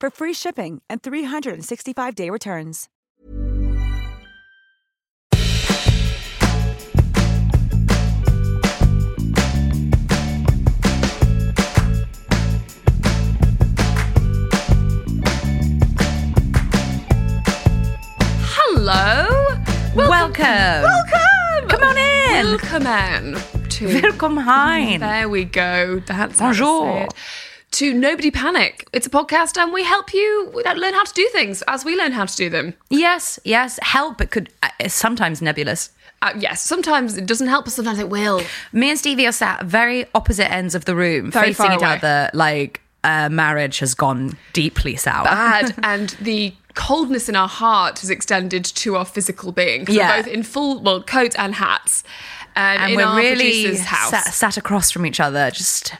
for free shipping and 365-day returns. Hello. Welcome. Welcome. Come on in. Welcome in to. Welcome hein. There we go. That's Bonjour. it. To Nobody Panic. It's a podcast and we help you learn how to do things as we learn how to do them. Yes, yes. Help. It could. Uh, it's sometimes nebulous. Uh, yes, sometimes it doesn't help, but sometimes it will. Me and Stevie are sat very opposite ends of the room, Very facing each other. Like uh, marriage has gone deeply sour. Bad. and the coldness in our heart has extended to our physical being. Yeah. We're both in full, well, coats and hats. And, we're our really house. sat, sat across from each other, just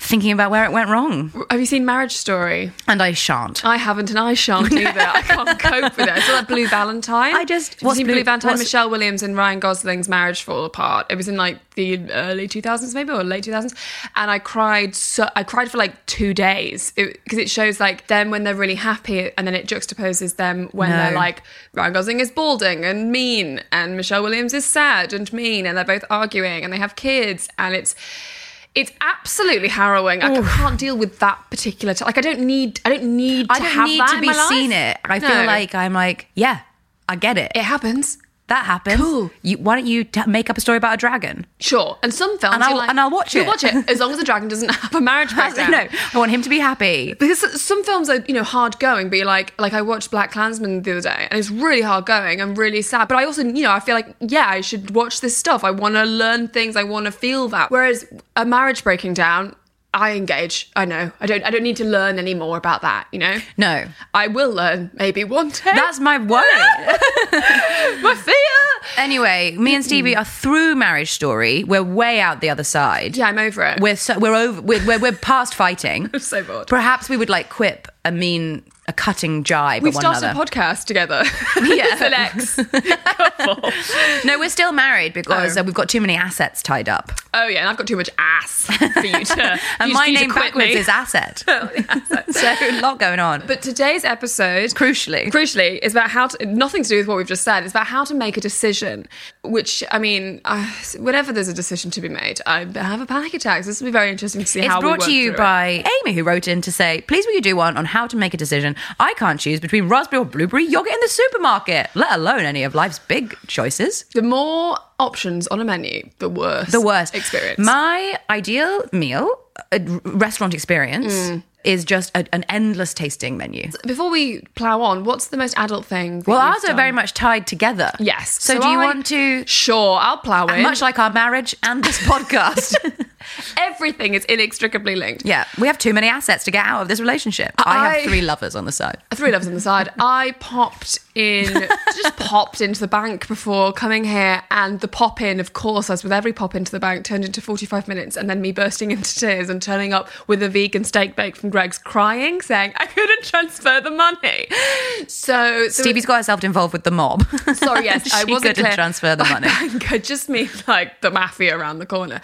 thinking about where it went wrong. Have you seen Marriage Story? And I shan't. I haven't, and I shan't either. I can't cope with it. I saw that Blue Valentine. I just- what's seen Blue- Blue, Valentine. Michelle Williams and Ryan Gosling's marriage fall apart. It was in like the early two thousands, maybe or late two thousands, and I cried. So I cried for like two days because it, shows like them when they're really happy, and then it juxtaposes them when No. they're like Ryan Gosling is balding and mean, and Michelle Williams is sad and mean, and they're both arguing, and they have kids, and it's. It's absolutely harrowing. I can't deal with that particular. T- like, I don't need. I don't need. To I don't have need that to in be my life. seen it. I No. feel like I'm like, yeah, I get it. it happens. That happens. Cool. You, why don't you t- make up a story about a dragon? Sure, and some films And I'll- like, and I'll watch you'll it. watch it as long as the dragon doesn't have a marriage breakdown. no, I want him to be happy. Because some films are, you know, hard going, but you're like, like I watched Black Klansman the other day, and it's really hard going and really sad. But I also, you know, I feel like, yeah, I should watch this stuff. I want to learn things. I want to feel that. Whereas a marriage breaking down, I engage. I know. I don't. I don't need to learn any more about that. You know. No. I will learn maybe one day. That's my worry. my fear. anyway, me and Stevie are through Marriage Story. We're way out the other side. Yeah, I'm over it. We're so, we're over. We're, we're, we're past fighting. I'm so bored. Perhaps we would like quip a mean, a cutting jibe We've started another. a podcast together. Yeah. It's an ex couple. no, we're still married because Oh. uh, we've got too many assets tied up. Oh yeah, and I've got too much ass for you to. And you- my name backwards me. is asset. so a lot going on. But today's episode, Crucially. crucially, is about how to. Nothing to do with what we've just said. It's about how to make a decision. Which I mean, uh, whenever there's a decision to be made, I have a panic attack. So this will be very interesting to see It's how. we brought to you through it. by Amy, who wrote in to say, please will you do one on how to make a decision? I can't choose between raspberry or blueberry yogurt in the supermarket, let alone any of life's big choices. The more options on a menu, the worse. The worst experience. My ideal meal, uh, restaurant experience, Mm. Is just a, an endless tasting menu. Before we plow on, what's the most adult thing? that Well, ours are very much tied together. Yes. So, do you I- want to? Sure, I'll plow in. Much like our marriage and this podcast. everything is inextricably linked. yeah, we have too many assets to get out of this relationship. I, I- have three lovers on the side. Three lovers on the side. I popped in, just popped into the bank before coming here, and the pop in, of course, as with every pop into the bank, turned into 45 minutes, and then me bursting into tears and turning up with a vegan steak bake from Greggs, crying, saying, I couldn't transfer the money. So, Stevie's got herself involved with the mob. Sorry, yes, I wasn't couldn't clear. transfer the money. bank, I just mean like the mafia around the corner.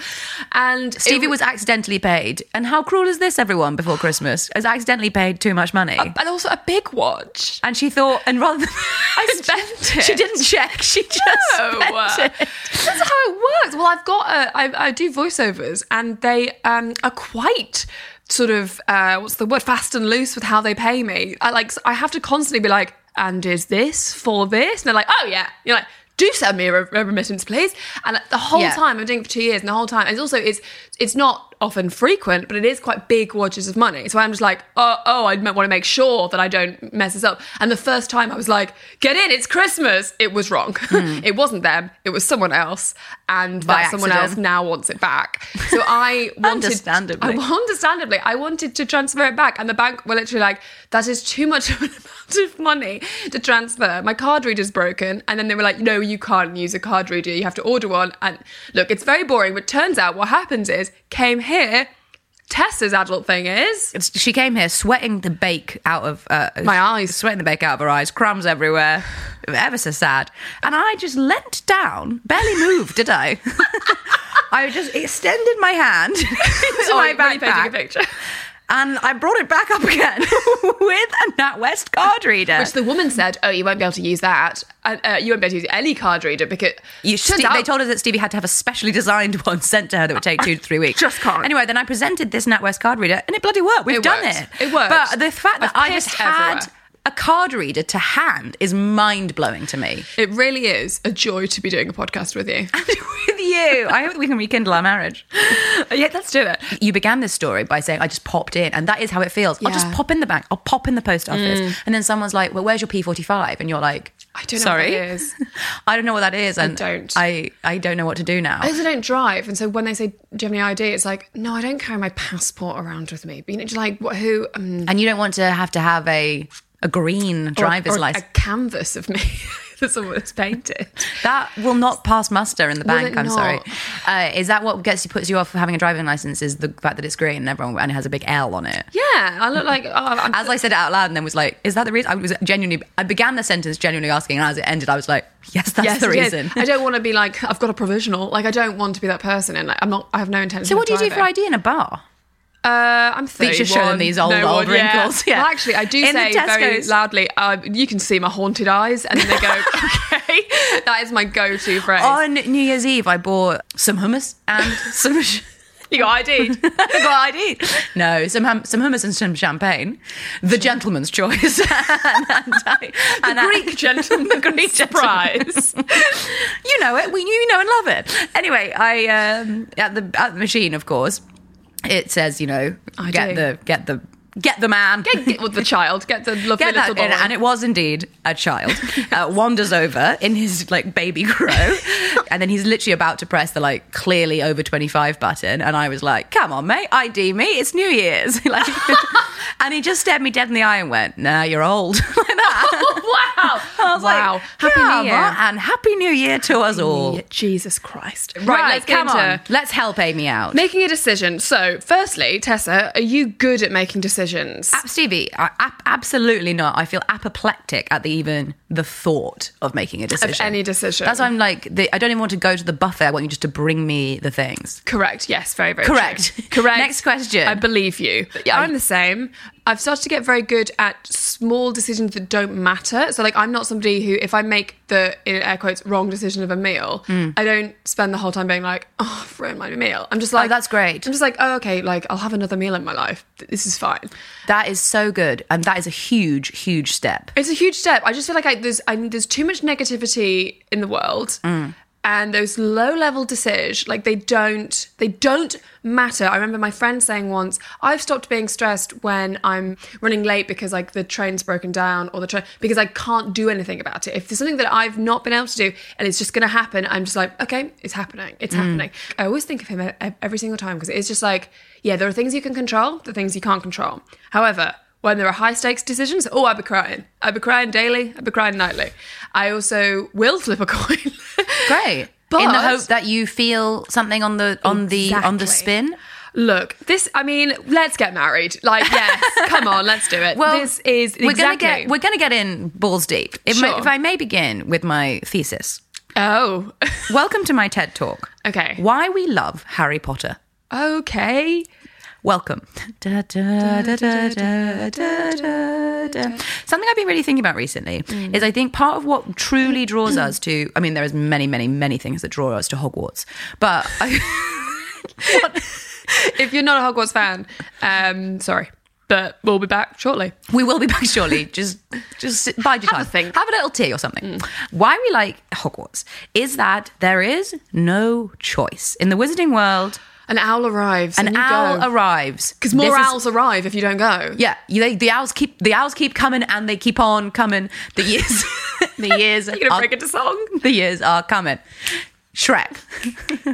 And Stevie w- was accidentally paid. And how cruel is this, everyone, before Christmas? Has accidentally paid too much money. Uh, and also a big watch. and she thought, and rather than. I spent it. She didn't check. She just No, spent it. that's how it works. Well, I've got a, I, I do voiceovers, and they um, are quite sort of uh, what's the word fast and loose with how they pay me. I like I have to constantly be like, and is this for this? And they're like, oh yeah. You're like. Do send me a, remittance, please. And the whole Yeah. time I'm doing it for two years, and the whole time, it's also it's it's not often frequent, but it is quite big watches of money. So I'm just like, oh, oh, I want to make sure that I don't mess this up. And the first time I was like, get in, it's Christmas. It was wrong. Hmm. it wasn't them. It was someone else, and. By that someone else now wants it back. So I wanted, Understandably. I, understandably, I wanted to transfer it back, and the bank were literally like, "That is too much of an amount of money to transfer. My card reader's broken." And then they were like, "No, you can't use a card reader. You have to order one." And look, it's very boring, but turns out what happens is, came here. Tessa's adult thing is It's, she came here sweating the bake out of uh, My eyes. sweating the bake out of her eyes, crumbs everywhere, ever so sad. And I just leant down, barely moved, did I? I just extended my hand into Oh, my really painting a backpack, picture. And I brought it back up again with a NatWest card reader. Which the woman said, "Oh, you won't be able to use that. Uh, uh, you won't be able to use any card reader because You, turns Ste- they told us that Stevie had to have a specially designed one sent to her that would take two to three weeks. Just can't. Anyway, then I presented this NatWest card reader, and it bloody worked. We've It done worked. it. It worked. But the fact that I've I just had everywhere. A card reader to hand is mind blowing to me. It really is a joy to be doing a podcast with you. With you, I hope that we can rekindle our marriage. yeah, let's do it. You began this story by saying I just popped in, and that is how it feels. I'll just pop in the bank. I'll pop in the post office, and then someone's like, "Well, where's your P45?" And you're like, I don't know what Sorry, that is. I don't know what that is, and don't. I I don't know what to do now. I also don't drive, and so when they say, "Do you have any ID?" It's like, no, I don't carry my passport around with me. But you know, like what, who um, and you don't want to have to have a a green driver's or license. a canvas of me that someone has painted. That will not pass muster in the bank. I'm sorry. Uh, is that what gets you puts you off having a driving license? Is the fact that it's green and everyone and it has a big L on it? Yeah, I look like. Oh, As I said it out loud, and then was like, "Is that the reason?" I was genuinely. I began the sentence genuinely asking, and as it ended, I was like, "Yes, that's yes, the reason." I don't want to be like I've got a provisional. Like I don't want to be that person, and like I'm not. I have no intention. So, what do you do for. ID in a bar? Uh, I'm 31. Think you're showing these old, No old one- wrinkles, yeah. Well, actually, I do In say very loudly, uh, you can see my haunted eyes. And then they go, okay. That is my go to phrase. On New Year's Eve, I bought some hummus and some. you got ID. I got ID. No, some hum- some hummus and some champagne. The gentleman's choice. and, and I- and I- Greek gentleman the Greek surprise. you know it. We you know and love it. Anyway, I um, at the at the machine, of course, it says you know I get do. the get the get the man. Get, get with the child. Get the lovely Get little boy. and, and it was indeed a child. Uh, wanders over in his like baby grow, and then he's literally about to press the like clearly over twenty five button, and I was like, "Come on, mate, ID me. It's New Year's." like, and he just stared me dead in the eye and went, "Nah, you're old." like that. wow. I was wow. like, Happy New Year. on, and happy New Year to us all. Jesus Christ. Right, Right, let's come into on. Let's help Amy out. making a decision. So, firstly, Tessa, are you good at making decisions? Ab- Stevie, I, ab- absolutely not. I feel apoplectic at the even the thought of making a decision. Of any decision. That's why I'm like, the, I don't even want to go to the buffet. I want you just to bring me the things. Correct. Yes, very, very Correct. true. Correct. Next question. I believe you. Yeah, I'm the same. I've started to get very good at small decisions that don't matter. So, like, I'm not somebody who, if I make the in air quotes wrong decision of a meal, Mm. I don't spend the whole time being like, oh, I've ruined my meal. I'm just like, Oh, that's great. I'm just like, oh, okay, like I'll have another meal in my life. This is fine. That is so good, and that is a huge, huge step. It's a huge step. I just feel like I, there's I, there's too much negativity in the world, and those low level decisions, like they don't they don't matter. I remember my friend saying once, "I've stopped being stressed when I'm running late because like the train's broken down or the train because I can't do anything about it. If there's something that I've not been able to do and it's just going to happen, I'm just like, okay, it's happening. It's mm. happening. I always think of him every single time because it's just like, yeah, there are things you can control, the things you can't control. However when there are high stakes decisions, oh, I'd be crying. I'd be crying daily. I'd be crying nightly. I also will flip a coin. Great. But- in the hope that you feel something on the on the on the spin. Look, this. I mean, let's get married. Like, yes, come on, let's do it. Well, this is we're exactly. gonna get we're gonna get in balls deep. If, Sure. if I may begin with my thesis. oh, Welcome to my TED talk. Okay. Why we love Harry Potter. okay. Welcome. Da, da, da. Something I've been really thinking about recently is I think part of what truly draws us to, I mean, there is many, many, many things that draw us to Hogwarts, but I, if you're not a Hogwarts fan, um, sorry, but we'll be back shortly. We will be back shortly. Just, just sit- bide your Have a time. think. Have a little tea or something. Why we like Hogwarts is that there is no choice in the Wizarding world. An owl arrives. An owl go. arrives Because more This is- owls arrive if you don't go. Yeah, you, they, the owls keep the owls keep coming and they keep on coming. The years, the years, You're gonna are, break into song. the years are coming. Shrek.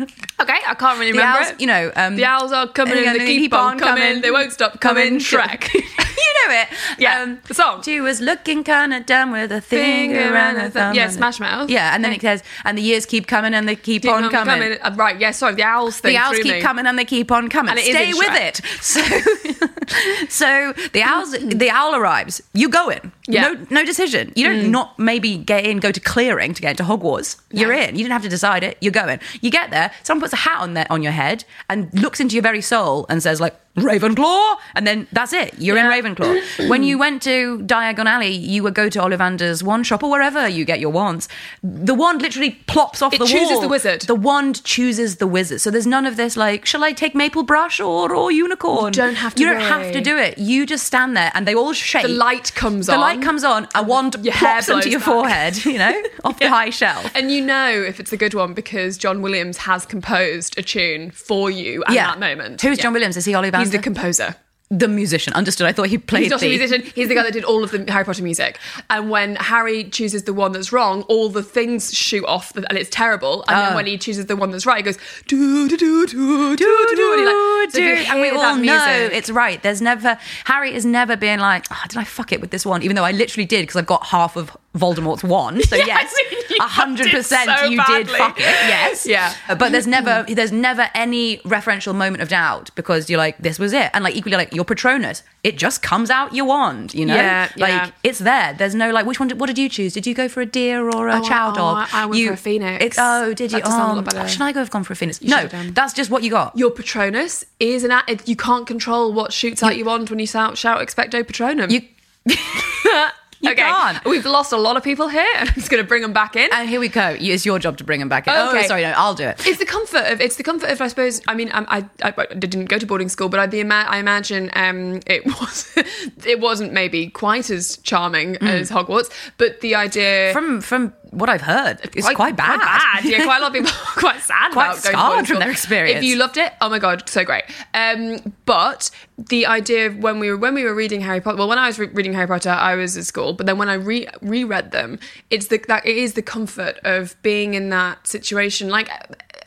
Okay, I can't really The remember owls, it. you know, um, the owls are coming and and they keep, on coming. They won't stop coming. Shrek. you know it. Yeah, the song. She was looking kind of dumb with a finger, Finger and a thumb. Yeah, Smash Mouth. Yeah, and then it says, and the years keep coming and they keep on Keep coming. Uh, Right, yeah, sorry, the owls thing The owls keep me. coming and they keep on coming. And it is Stay with Shrek. it. So, so the owls, the owl arrives. You go in. Yeah. Mm. No, no decision. You don't not maybe get in, go to clearing to get into Hogwarts. You're in. You didn't have to decide it. You're going. You get there. Someone puts a hat on there on your head and looks into your very soul and says like Ravenclaw, and then that's it. You're Yeah. in Ravenclaw. when you went to Diagon Alley, you would go to Ollivander's wand shop or wherever you get your wands. The wand literally plops off It the chooses the wizard. The wand chooses the wizard. So there's none of this like, shall I take maple brush or or unicorn? You don't have to You don't have to do it. You just stand there and they all shake. The light comes The on. The light comes on. A wand Your pops into your back. forehead. You know, off the high shelf. And you know if it's a good one because John Williams has composed a tune for you at that moment. Who's Yeah. John Williams? Is he Ollivander? He's the composer. the musician. Understood. I thought he played He's not the. a musician. He's the guy that did all of the Harry Potter music. And when Harry chooses the one that's wrong, all the things shoot off, and it's terrible. And Oh. then ah. when he chooses the one that's right, he goes do do do do do do do. And, like, so if you Dude, and we all know oh, music- it's right. There's never Harry has never been like, oh, did I fuck it with this one? Even though I literally did because I've got half of Voldemort's wand. So Yes, yes, you a hundred percent, did so you did fuck it. Yes, Yeah. Uh, but there's never there's never any referential moment of doubt because you're like, this was it, and like equally like your Patronus, it just comes out your wand. You know, Yeah, like yeah. it's there. There's no like, which one? Did, what did you choose? Did you go for a deer or a Oh, chow oh, dog? I- I went you, for a phoenix. It, oh, did you? That does sound a Oh, should I go have gone for a phoenix? You no, should have done. that's just what you got. your Patronus is an. You can't control what shoots out your wand when you shout, shout "Expecto Patronum." You you okay, can't. we've lost a lot of people here. I'm just going to bring them back in. And here we go. It's your job to bring them back in. Okay. Oh, sorry, no, I'll do it. It's the comfort of it's the comfort of I suppose I mean I, I I didn't go to boarding school but I the I imagine um it was it wasn't maybe quite as charming as Hogwarts but the idea Mm. From from what I've heard, it's quite, bad. quite bad yeah quite a lot of people are quite sad Quite about going scarred from their experience. if you loved it oh my god so great um but the idea of when we were when we were reading Harry Potter well when I was re- reading Harry Potter I was at school but then when I re- reread them it's the that it is the comfort of being in that situation like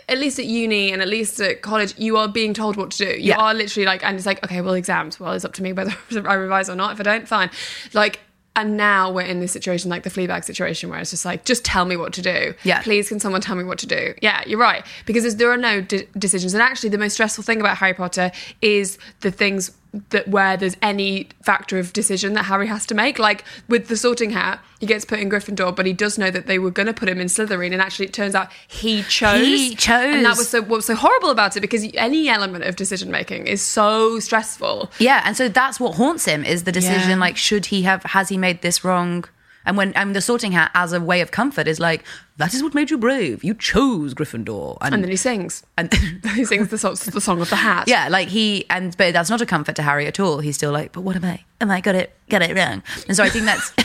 at least at uni and at least at college, you are being told what to do. You Yeah. are literally like, and it's like, okay, well, exams. Well, it's up to me whether I revise or not. If I don't, fine. Like, and now we're in this situation, like the Fleabag situation, where it's just like, just tell me what to do. Yeah. Please, can someone tell me what to do? Yeah, you're right. Because there are no de- decisions. And actually, the most stressful thing about Harry Potter is the things that where there's any factor of decision that Harry has to make. Like with the Sorting Hat, he gets put in Gryffindor, but he does know that they were going to put him in Slytherin, and actually, it turns out he chose. He chose. and that was so what was so horrible about it because any element of decision making is so stressful. Yeah, and so that's what haunts him is the decision Yeah. like should he have has he made this wrong? And when and the sorting hat as a way of comfort is like that is what made you brave. You chose Gryffindor, and, And then he sings. and he sings the song, the song of the hat. yeah, like he and but that's not a comfort to Harry at all. He's still like, but what am I? Am I got it? Got it wrong? And so I think that's.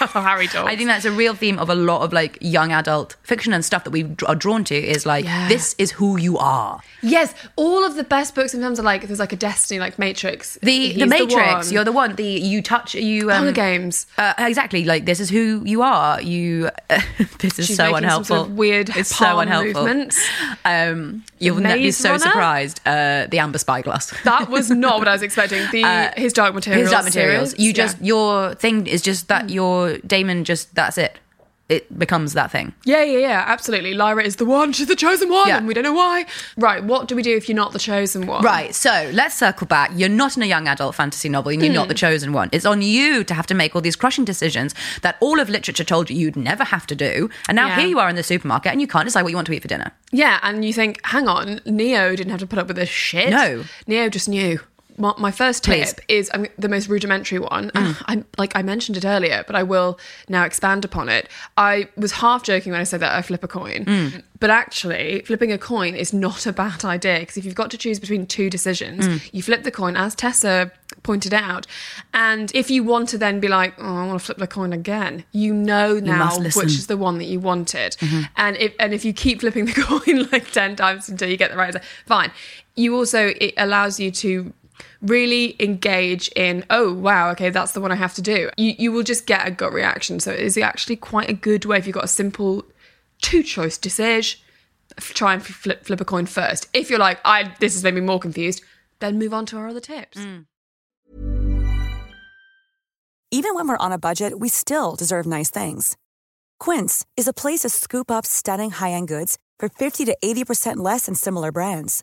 Harry. I think that's a real theme of a lot of like young adult fiction and stuff that we are drawn to is like Yeah. this is who you are. Yes, all of the best books and films are like there's like a destiny, like Matrix. The the Matrix, one. you're the one. The you touch you um, Hunger Games. Uh, exactly, like this is who you are. You. this is She's so unhelpful. sort of weird it's so unhelpful. movements. Um, you'll ne- be so Runner? surprised. Uh, the amber spyglass. That was not what I was expecting. The his dark materials. Uh, His dark materials. series. You just yeah. your thing is just that Daemon just that's it. It becomes that thing. Yeah, yeah, yeah, absolutely. Lyra is the one. She's the chosen one, Yeah. and we don't know why. Right. What do we do if you're not the chosen one? Right, so let's circle back. You're not in a young adult fantasy novel and you're not hmm. the chosen one. It's on you to have to make all these crushing decisions that all of literature told you you'd never have to do. And now Yeah. here you are in the supermarket and you can't decide what you want to eat for dinner. Yeah, and you think, hang on, Neo didn't have to put up with this shit. No. Neo just knew. My, my first Please. tip is um, the most rudimentary one. Mm. I like I mentioned it earlier, but I will now expand upon it. I was half joking when I said that I flip a coin, mm. but actually, flipping a coin is not a bad idea because if you've got to choose between two decisions, mm. you flip the coin, as Tessa pointed out, and if you want to then be like, oh, I want to flip the coin again, you know now listen. which is the one that you wanted, mm-hmm. and if and if you keep flipping the coin like ten times until you get the right answer, fine. You also it allows you to really engage in oh wow okay that's the one i have to do. You, you will just get a gut reaction. So it is actually quite a good way if you've got a simple two choice decision try and flip, flip a coin first. If you're like i this has made me more confused then move on to our other tips. Mm. Even when we're on a budget, we still deserve nice things. Quince is a place to scoop up stunning high-end goods for 50 to 80% less than similar brands.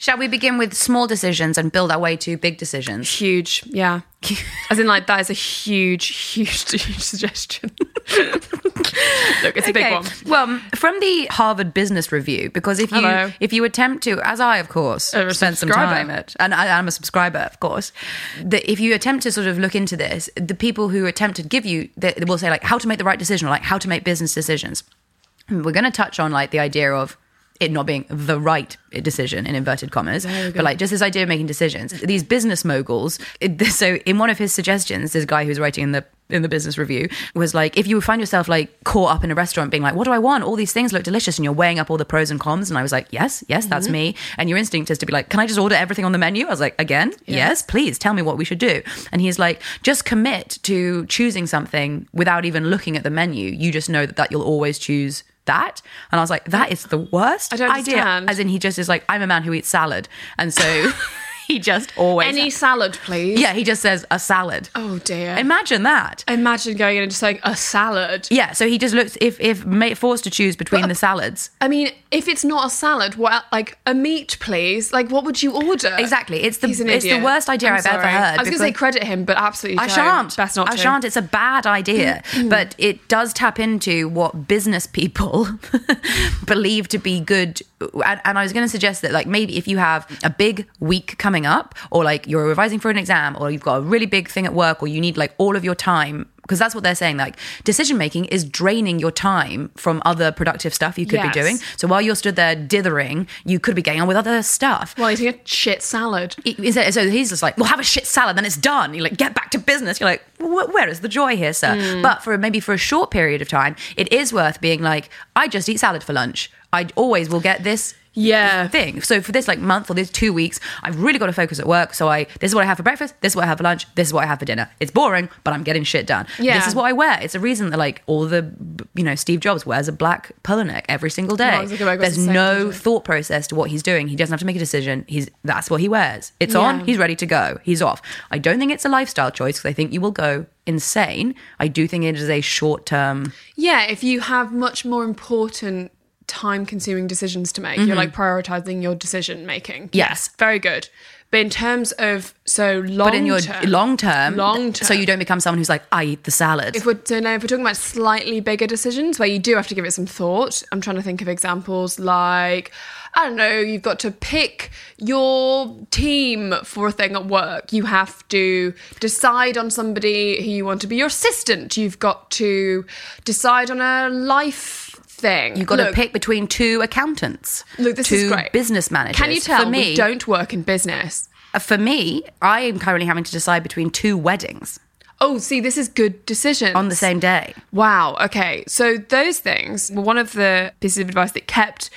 Shall we begin with small decisions and build our way to big decisions? huge yeah as in like that is a huge huge huge suggestion look it's a big one Well, from the Harvard Business Review, because if you Hello. if you attempt to, as I of course A spent some time at, and I, I'm a subscriber, of course. That if you attempt to sort of look into this, the people who attempt to give you, they, they will say like how to make the right decision or like how to make business decisions. And We're going to touch on like the idea of it not being the right decision in inverted commas, but like just this idea of making decisions. These business moguls. It, so in one of his suggestions, this guy who's writing in the in the business review was like, if you find yourself like caught up in a restaurant, being like, what do I want? All these things look delicious, and you're weighing up all the pros and cons. And I was like, yes, yes, that's me. And your instinct is to be like, can I just order everything on the menu? I was like, again, yes, please tell me what we should do. And he's like, just commit to choosing something without even looking at the menu. You just know that, that you'll always choose that. And I was like, that is the worst I don't idea. understand. As in, he just is like, I'm a man who eats salad. And so he just always. any salad please yeah, he just says a salad. oh dear Imagine that. imagine going in and just saying a salad Yeah, so he just looks if if ma- forced to choose between the salads. I mean, if it's not a salad, what like a meat, please? Like, what would you order? Exactly, it's the it's the worst idea I'm have ever heard. I was going to say credit him, but absolutely, I don't. shan't. Best not I to. shan't. It's a bad idea, but it does tap into what business people believe to be good. And, and I was going to suggest that, like, maybe if you have a big week coming up, or like you're revising for an exam, or you've got a really big thing at work, or you need like all of your time. Because that's what they're saying. Like decision making is draining your time from other productive stuff you could Yes. be doing. So while you're stood there dithering, you could be getting on with other stuff. Well, eating a shit salad. He- So he's just like, well, have a shit salad, then it's done. You're like, get back to business. You're like, where is the joy here, sir? Hmm. But for maybe for a short period of time, it is worth being like, I just eat salad for lunch. I always will get this Yeah. thing. So for this like month or this two weeks, I've really got to focus at work. So I this is what I have for breakfast, this is what I have for lunch, this is what I have for dinner. It's boring, but I'm getting shit done. Yeah. This is what I wear. It's a reason that like all the you know Steve Jobs wears a black polo neck every single day. Zuckerberg There's no thought process to what he's doing. He doesn't have to make a decision. He's that's what he wears. It's Yeah. on. He's ready to go. He's off. I don't think it's a lifestyle choice because I think you will go insane. I do think it is a short term. Yeah, if you have much more important time consuming decisions to make, you're like prioritizing your decision making. Mm-hmm. Yes. Very good. But in terms of so long But in your term, long term, long so you don't become someone who's like, I eat the salad. If we're, so now, if we're talking about slightly bigger decisions where you do have to give it some thought, I'm trying to think of examples like, I don't know, you've got to pick your team for a thing at work. You have to decide on somebody who you want to be your assistant. You've got to decide on a life thing. You've got to pick between two accountants, Look, this two is great. business managers. Can you tell For me, we don't work in business? uh, For me, I am currently having to decide between two weddings Oh, see, this is good decision. on the same day. Wow. Okay. So those things were one of the pieces of advice that kept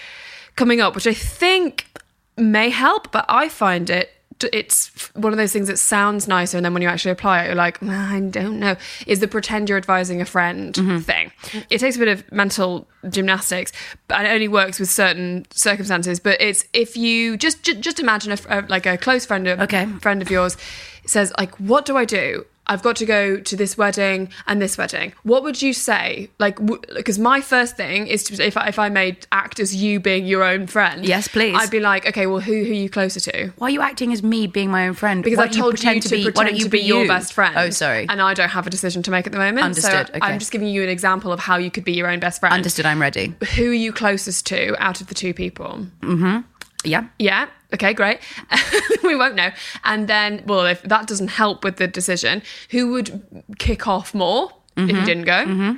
coming up, which I think may help, but I find it. It's one of those things that sounds nicer, and then when you actually apply it, you're like, I don't know. Is the pretend you're advising a friend mm-hmm. thing? It takes a bit of mental gymnastics, and it only works with certain circumstances. But it's if you just just, just imagine a, a like a close friend of Okay. friend of yours says like, "What do I do?" I've got to go to this wedding and this wedding. What would you say? Like, because my first thing is to, if I, if I made act as you being your own friend. Yes, please. I'd be like, okay, well, who who are you closer to? Why are you acting as me being my own friend? Because I've told you, pretend to, be, why pretend don't you to be, your you? best oh, friend. Oh, sorry. And I don't have a decision to make at the moment. Understood, So okay. I'm just giving you an example of how you could be your own best friend. Understood. I'm ready. Who are you closest to out of the two people? Mm-hmm. Yeah. Yeah. Okay, great. we won't know. And then, well, if that doesn't help with the decision, who would kick off more if Mm-hmm. you didn't go?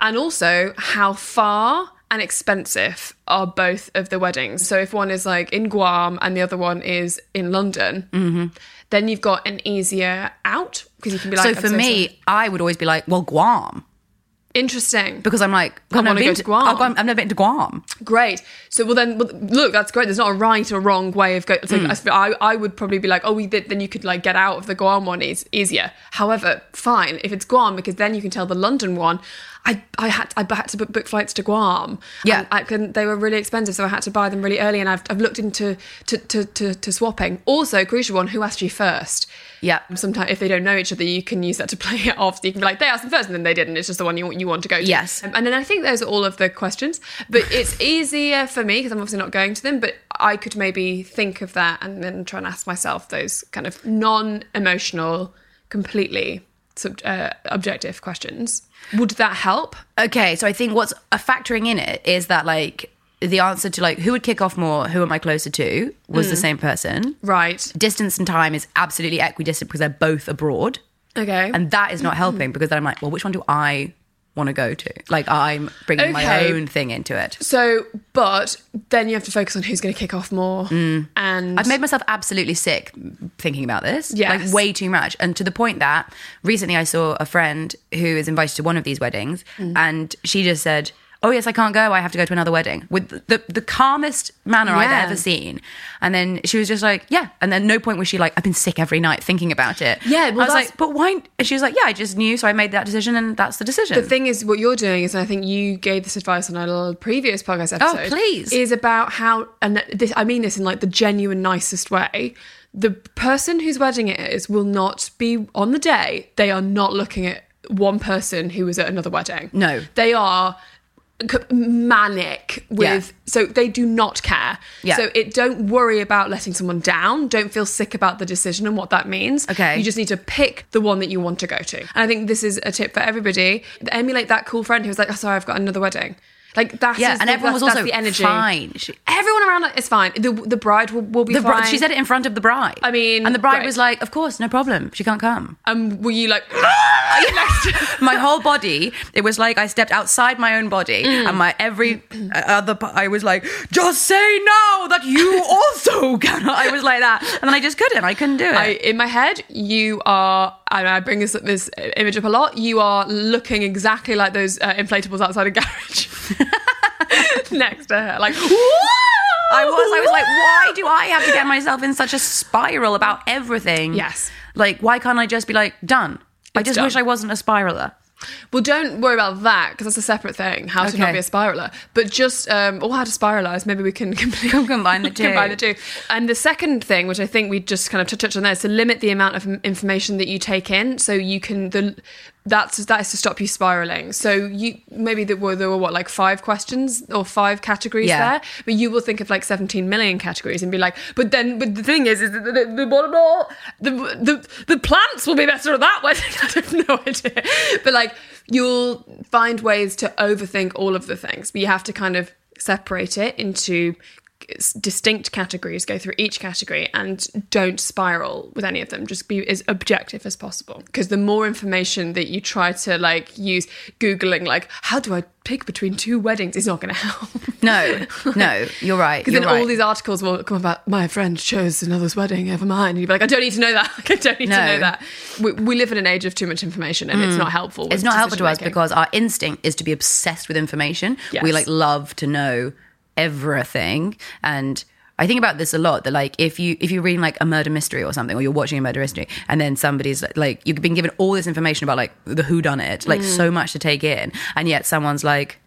And also, how far and expensive are both of the weddings? So if one is like in Guam and the other one is in London, Mm-hmm. then you've got an easier out because you can be like. So for sorry. me, I would always be like, well, Guam. Interesting. Because I'm like, I've never been to Guam. I've, gone, I've never been to Guam. Great. So well then well, look, that's great. There's not a right or wrong way of going. So Mm. I, I would probably be like, oh, we then you could like get out of the Guam one is easier. However, fine if it's Guam because then you can tell the London one. I, I had I had to book, book flights to Guam. Yeah. And I couldn't, they were really expensive, so I had to buy them really early. And I've, I've looked into to, to, to, to swapping. Also, crucial one: who asked you first? Yeah. Sometimes if they don't know each other, you can use that to play it off. So you can be like, they asked them first, and then they didn't. It's just the one you you want to go to. Yes. Um, and then I think those are all of the questions. But it's easier for me because I'm obviously not going to them. But I could maybe think of that and then try and ask myself those kind of non-emotional, completely sub- uh, objective questions. Would that help? Okay, so I think what's a factoring in it is that like the answer to like who would kick off more, who am I closer to, was Mm. the same person. Right. Distance and time is absolutely equidistant because they're both abroad, Okay. and that is not helping because then I'm like, well, which one do I want to go to? Like I'm bringing my own thing into it. so, but then you have to focus on who's going to kick off more. And Mm. I've made myself absolutely sick thinking about this. Yes. Like way too much. And to the point that recently I saw a friend who is invited to one of these weddings Mm. and she just said, Oh yes, I can't go. I have to go to another wedding with the the calmest manner I've ever seen. And then she was just like, Yeah. And then no point was she like, I've been sick every night thinking about it. Yeah, well, I was like, but why? And she was like, Yeah, I just knew, so I made that decision, and that's the decision. The thing is, what you're doing is, and I think you gave this advice on a previous podcast episode. Oh, please. Is about how, and this, I mean this in like the genuine nicest way. The person whose wedding it is will not be on the day. They are not looking at one person who was at another wedding. No. they are manic with. So they do not care. Yeah. So it don't worry about letting someone down. Don't feel sick about the decision and what that means. Okay. You just need to pick the one that you want to go to. And I think this is a tip for everybody. Emulate that cool friend who was like, oh, sorry, I've got another wedding. Like that yeah, is and the, everyone was also the energy. fine. She, Everyone around is fine. The the bride will, will be the, fine. she said it in front of the bride. I mean, and the bride great. was like, "Of course, no problem. She can't come." Um, were you like? next? my whole body it was like i stepped outside my own body Mm. and my every other I was like just say now that you also cannot i was like that and then i just couldn't i couldn't do it I, in my head, you are, and I bring this this image up a lot. You are looking exactly like those uh, inflatables outside a garage, next to her. Like, I was i was like why do i have to get myself in such a spiral about everything Yes. like why can't i just be like done i It's just done. wish i wasn't a spiraler Well, don't worry about that because that's a separate thing. How to not Okay. be a spiraler, but just um, or how to spiralize. Maybe we can completely Combine the two. Combine the two. And the second thing, which I think we just kind of touched on there, is to limit the amount of m- information that you take in, so you can the that's that is to stop you spiraling. So you maybe there were there were what like five questions or five categories Yeah. there, but you will think of like seventeen million categories and be like, but then but the thing is, is that the the, the, the, the, the plants will be better at that wedding. I have no idea, but like you'll find ways to overthink all of the things, but you have to kind of separate it into distinct categories go through each category and don't spiral with any of them just be as objective as possible because the more information that you try to like use googling like how do i pick between two weddings is not going to help no no you're right because then right. all these articles will come about my friend chose another's wedding over mine and you'd be like i don't need to know that i don't need to No. Mm. know that we, we live in an age of too much information and it's not helpful it's not helpful to us because our instinct is to be obsessed with information. Yes. We like love to know everything and I think about this a lot that like if you if you're reading like a murder mystery or something or you're watching a murder mystery and then somebody's like you've been given all this information about like the who done it like Mm. so much to take in and yet someone's like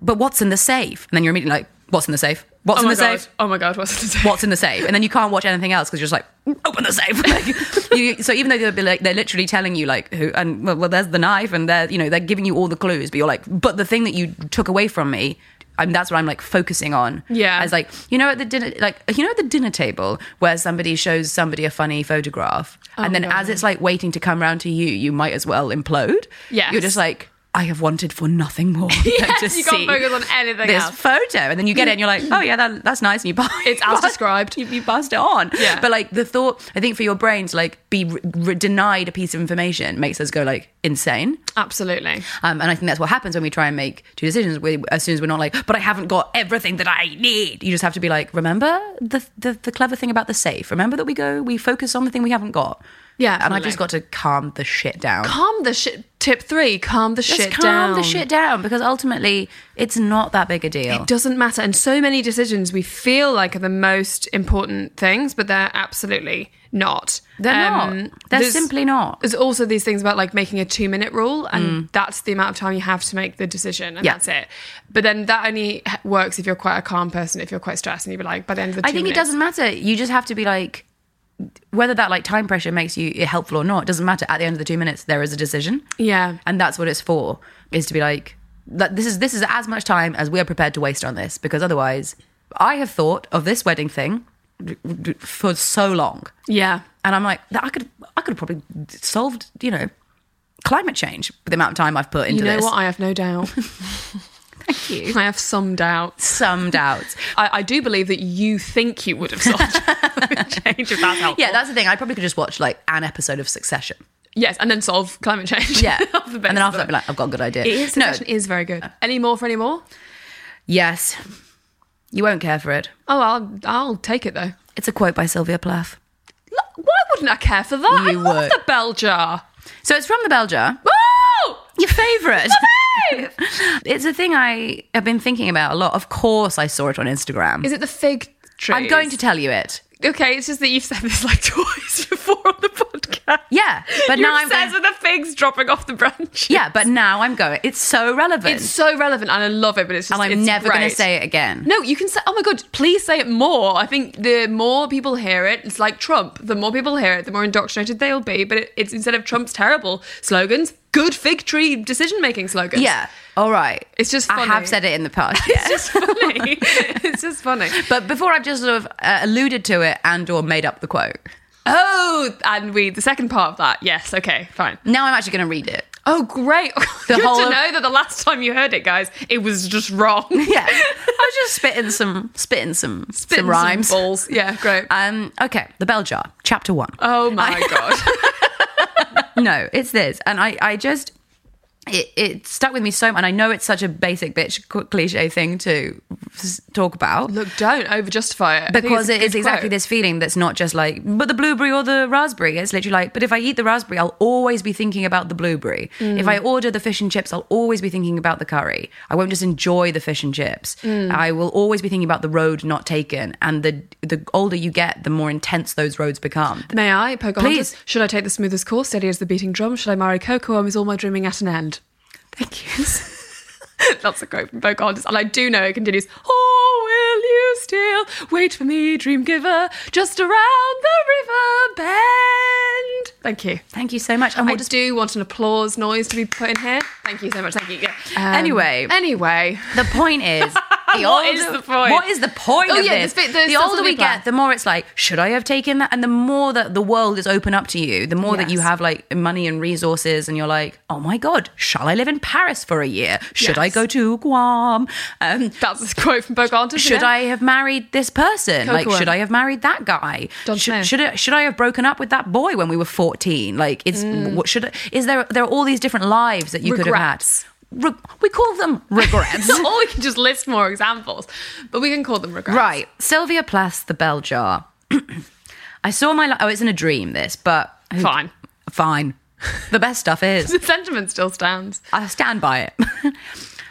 but what's in the safe and then you're immediately like what's in the safe What's oh in the god. safe? Oh my god, what's in the safe? What's in the safe? And then you can't watch anything else because you're just like, open the safe. Like, you, so even though they're, like, they're literally telling you like who and well, well, there's the knife and they're you know they're giving you all the clues, but you're like, but the thing that you took away from me. I'm, that's what I'm like focusing on. Yeah. As like, you know, at the dinner, like, you know, at the dinner table where somebody shows somebody a funny photograph, and oh, then as it's like waiting to come round to you, you might as well implode. Yeah. You're just like, I have wanted for nothing more. Yes, you can't focus on anything this else. photo, and then you get it, and you're like, oh yeah, that, that's nice, and you buy. It's as described. You, you passed it on. Yeah. But like the thought, I think for your brain to like be re- re- denied a piece of information makes us go like insane. Absolutely. Um, and I think that's what happens when we try and make two decisions. We, as soon as we're not like, but I haven't got everything that I need. You just have to be like, remember the, the the clever thing about the safe. Remember that we go, we focus on the thing we haven't got. Yeah, And I just got to calm the shit down. Calm the shit. Tip three: calm the shit down. just shit calm down. the shit down because ultimately it's not that big a deal. It doesn't matter. And so many decisions we feel like are the most important things, but they're absolutely not. They're not. They're Um, there's- simply not. There's also these things about like making a two minute rule, and that's the amount of time you have to make the decision, and Mm. Yeah. that's it. But then that only h- works if you're quite a calm person, if you're quite stressed, and you'd be like, by the end of the two I think it minutes- doesn't matter. You just have to be like, whether that like time pressure makes you helpful or not, doesn't matter. At the end of the two minutes, there is a decision, Yeah. and that's what it's for. Is to be like, that this is this is as much time as we are prepared to waste on this, because otherwise, I have thought of this wedding thing for so long, Yeah. and I'm like, I could I could have probably solved, you know, climate change with the amount of time I've put into You know this. what? I have no doubt. Thank you. I have some doubts. Some doubts. I, I do believe that you think you would have solved climate change if that's helpful. Yeah, that's the thing. I probably could just watch like an episode of Succession. yes, and then solve climate change. Yeah. Off the and then after that, be like, I've got a good idea. It is, no, Succession is very good. Any more for any more? yes. You won't care for it. Oh, I'll I'll take it though. It's a quote by Sylvia Plath. Look, Why wouldn't I care for that? I You love would. the bell jar. So it's from the bell jar. Oh, Your favourite. It's a thing I have been thinking about a lot. Of course, I saw it on Instagram. is it the fig tree? I'm going to tell you it. Okay, it's just that you've said this like twice before on the podcast. Yeah, but now I'm said going- with the figs dropping off the branch. Yeah, but now I'm going. It's so relevant, It's so relevant and I love it, but it's just and I'm never going to say it again. No, you can say. Oh my god! Please say it more. I think the more people hear it, it's like Trump. The more people hear it, the more indoctrinated they'll be. But it, it's instead of Trump's terrible slogans, good fig tree decision making slogans. Yeah. All right. It's just I have said it in the past. it's just funny. it's just funny. But before I've just sort of uh, alluded to it and or made up the quote. Oh, and we the second part of that. Yes. Okay. Fine. Now I'm actually going to read it. Oh, great. The Good whole to know that the last time you heard it, guys, it was just wrong. Yeah. I was just spitting some spitting some Spitting some rhymes. balls. Yeah. Great. Um okay, The Bell Jar, chapter 1. oh my god. No, it's this. And I, I just, it, it stuck with me so much. And I know it's such a basic bitch cliche thing to talk about. Look, don't over justify it. Because it is exactly quote. this feeling that's not just like, but the blueberry or the raspberry. It's literally like, but if I eat the raspberry, I'll always be thinking about the blueberry. If I mm. order the fish and chips, I'll always be thinking about the curry. I won't just enjoy the fish and chips. Mm. I will always be thinking about the road not taken. And the the older you get, the more intense those roads become. May I, Pocahontas? Please. Should I take the smoothest course, steady as the beating drum? Should I marry Kocoum, or is all my dreaming at an end? Thank you. That's a quote from Pocahontas. And I do know it continues, Oh, will you still wait for me, dream giver, just around the river bend? Thank you. Thank you so much. And I does do want an applause noise to be put in here. Thank you so much. Thank you. Yeah. Um, Anyway. Anyway. The point is, the What older, is the point? What is the point Oh, of yeah, this? the the the older we plan. get, the more it's like, should I have taken that? And the more that the world is open up to you, the more that you have like money and resources, and you're like, oh my god, shall I live in Paris for a year? Should I go to Guam? Um, That's a quote from Pocahontas. should. I have married this person? like, should I have married that guy? Should, should I, should I have broken up with that boy when we were fourteen? Like, it's Mm. what should I, is there? There are all these different lives that you could have had. Re- we call them regrets. or we can just list more examples, but we can call them regrets. Right. Sylvia Plath's The Bell Jar. I saw my. Li- oh, it's in a dream, this, but. who- Fine. Fine. The best stuff is. The sentiment still stands. I stand by it.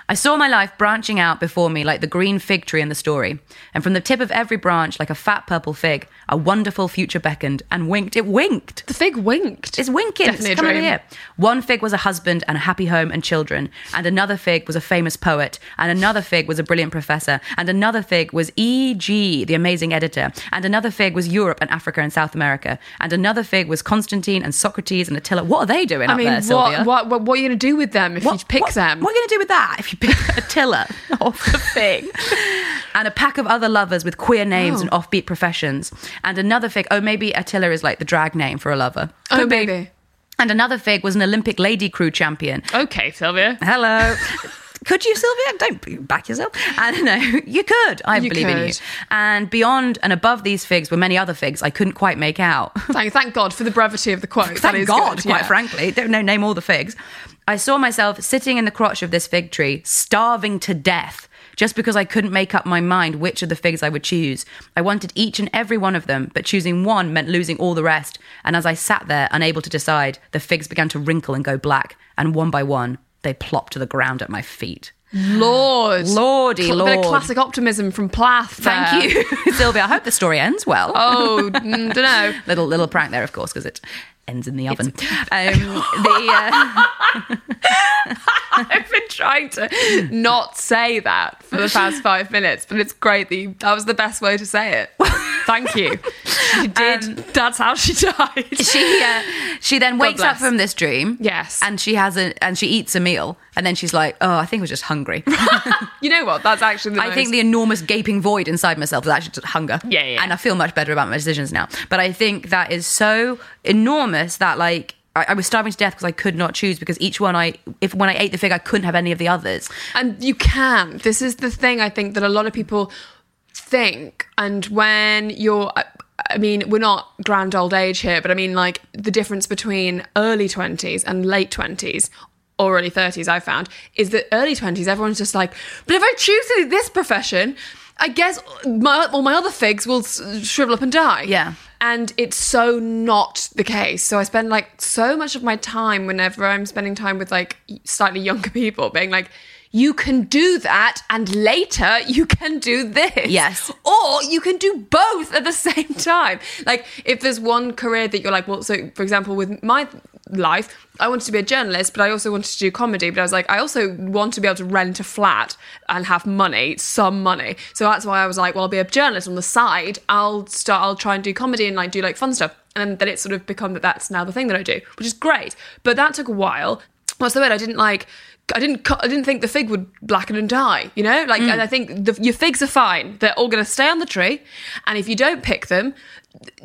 I saw my life branching out before me like the green fig tree in the story. And from the tip of every branch, like a fat purple fig, a wonderful future beckoned and winked. It winked. The fig winked. It's winking. Definitely it's coming over here. One fig was a husband and a happy home and children, and another fig was a famous poet, and another fig was a brilliant professor, and another fig was Ee Gee, the amazing editor, and another fig was Europe and Africa and South America, and another fig was Constantine and Socrates and Attila. What are they doing I up mean, there, Sylvia? what, what, what, what are you going to do with them if you pick what, them? What are you going to do with that if you Attila off the fig? and a pack of other lovers with queer names Oh. and offbeat professions. And another fig, oh, maybe Attila is like the drag name for a lover. Oh, Could be. And another fig was an Olympic lady crew champion. Okay, Sylvia. Hello. Could you, Sylvia? Don't back yourself. I don't know. You could. I You believe in you. And beyond and above these figs were many other figs I couldn't quite make out. Thank, thank God for the brevity of the quote. Thank God, good, quite yeah. frankly. Don't know, name all the figs. I saw myself sitting in the crotch of this fig tree, starving to death, just because I couldn't make up my mind which of the figs I would choose. I wanted each and every one of them, but choosing one meant losing all the rest. And as I sat there, unable to decide, the figs began to wrinkle and go black, and one by one, they plopped to the ground at my feet. Lord. Lordy Cl- Bit of classic optimism from Plath. Thank there. you, Sylvia. I hope the story ends well. Oh, don't know. little little prank there, of course, because it ends in the oven. Um, the uh, I've been trying to not say that for the past five minutes, but it's great that you, that was the best way to say it. Thank you. She did. that's how she died. she uh, she then wakes up from this dream. Yes. and she has a and she eats a meal, and then she's like, "Oh, I think I was just hungry." You know what? That's actually the I think the enormous gaping void inside myself was actually just hunger. Yeah, yeah. And I feel much better about my decisions now. But I think that is so enormous that like. I I was starving to death because I could not choose because each one I, if when I ate the fig, I couldn't have any of the others. And you can. This is the thing I think that a lot of people think. And when you're, I- mean, we're not grand old age here, but I mean, like the difference between early 20s and late 20s or early 30s, I found, is that early 20s, everyone's just like, but if I choose to do this profession, I guess my, all my other figs will shrivel up and die. Yeah. And it's so not the case. So I spend like so much of my time whenever I'm spending time with like slightly younger people being like, you can do that and later you can do this. Yes. Or you can do both at the same time. Like if there's one career that you're like, well, so for example, with my life, I wanted to be a journalist, but I also wanted to do comedy. But I was like, I also want to be able to rent a flat and have money, some money. So that's why I was like, well, I'll be a journalist on the side. I'll start, I'll try and do comedy and like do like fun stuff. And then it's sort of become that that's now the thing that I do, which is great. But that took a while. What's the word? I didn't like. I didn't. I didn't think the fig would blacken and die. You know, like, and mm. I think the, your figs are fine. They're all going to stay on the tree, and if you don't pick them,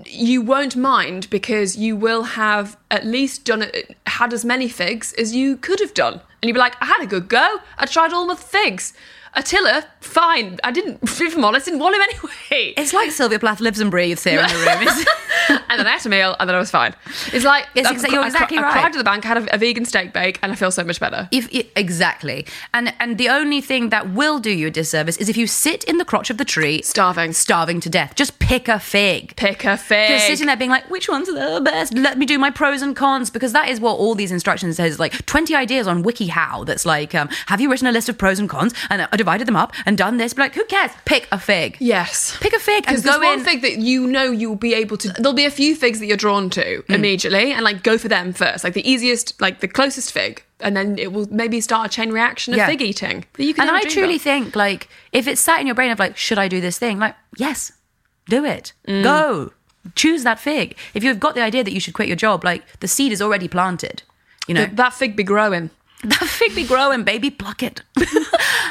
you won't mind because you will have at least done it, had as many figs as you could have done, and you'd be like, I had a good go. I tried all my figs. Attila, fine. I didn't. If I'm honest, didn't want him anyway. It's like Sylvia Plath lives and breathes here in the room. And then I ate a meal, and then I was fine. It's like It's exa- you're exactly I, right. I cried to the bank, had a, a vegan steak bake, and I feel so much better. If, exactly, and and the only thing that will do you a disservice is if you sit in the crotch of the tree, Starving. starving to death. Just pick a fig. Pick a fig. You're sitting there being like, which one's the best? Let me do my pros and cons because that is what all these instructions says. Like 20 ideas on WikiHow that's like, um, have you written a list of pros and cons and I divided them up and done this? But like, who cares? Pick a fig. Yes. Pick a fig and Because go there's one in. fig that you know you'll be able to. There'll be a few figs that you're drawn to Mm. immediately, and like go for them first, like the easiest, like the closest fig, and then it will maybe start a chain reaction of Yeah. fig eating. That you can and I truly of. think like if it's sat in your brain of like, should I do this thing? Like, yes, do it. Mm. Go. Choose that fig. If you've got the idea that you should quit your job, like the seed is already planted. You know, That- that fig be growing. That fig be growing, baby. Pluck it.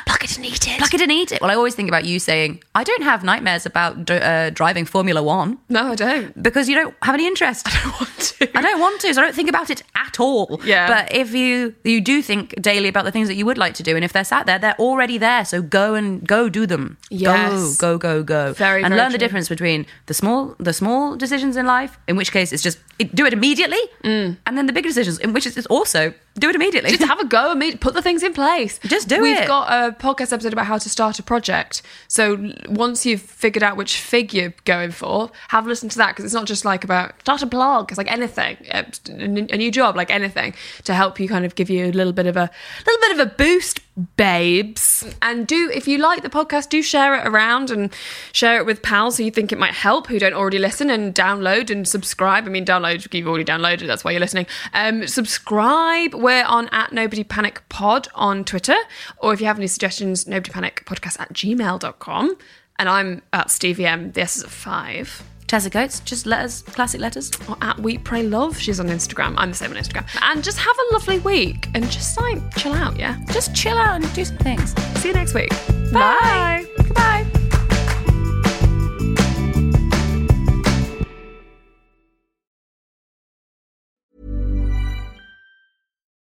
Pluck it and eat it. Pluck it and eat it. Well, I always think about you saying, I don't have nightmares about d- uh, driving Formula One No, I don't. because you don't have any interest. I don't want to. I don't want to, so I don't think about it at all. Yeah. But if you you do think daily about the things that you would like to do, and if they're sat there, they're already there. So go and go do them. Yes. Go, go, go, go. Very, and very learn the difference between the small the small decisions in life, in which case it's just it, do it immediately, and then the big decisions, in which it's also do it immediately. Mm. Just have a go and put the things in place. Just do it. We've got a podcast episode about how to start a project. So once you've figured out which fig you're going for, have a listen to that because it's not just like about start a blog. It's like anything, uh, a new job. job, like anything, to help you kind of give you a little bit of a little bit of a boost, babes. And do if you like the podcast, do share it around and share it with pals who you think it might help who don't already listen and download and subscribe. I mean, download you've already downloaded. That's why you're listening. Um, subscribe. We're on at Nobody Panic Pod on Twitter, or if you have any suggestions, Nobody Panic Podcast at gmail.com. And I'm at Stevie M. This is a five. Tessa Coates, just letters, classic letters. Or at We Pray Love. She's on Instagram. I'm the same on Instagram. And just have a lovely week and just like chill out, yeah? Just chill out and do some things. See you next week. Bye. Goodbye.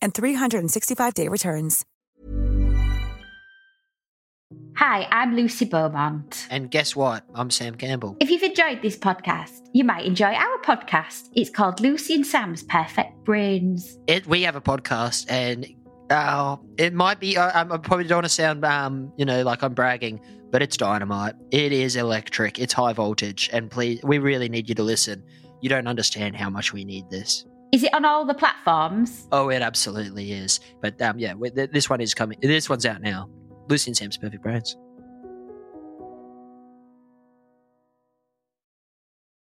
and 365-day returns. Hi, I'm Lucy Beaumont. And guess what? I'm Sam Campbell. If you've enjoyed this podcast, you might enjoy our podcast. It's called Lucy and Sam's Perfect Brains. It, we have a podcast, and uh, it might be. Uh, I probably don't want to sound, um, you know, like I'm bragging, but it's dynamite. It is electric. It's high voltage, and please, we really need you to listen. You don't understand how much we need this. Is it on all the platforms? Oh, it absolutely is. But um, yeah, this one is coming. This one's out now. Lucy and Sam's Perfect Brains.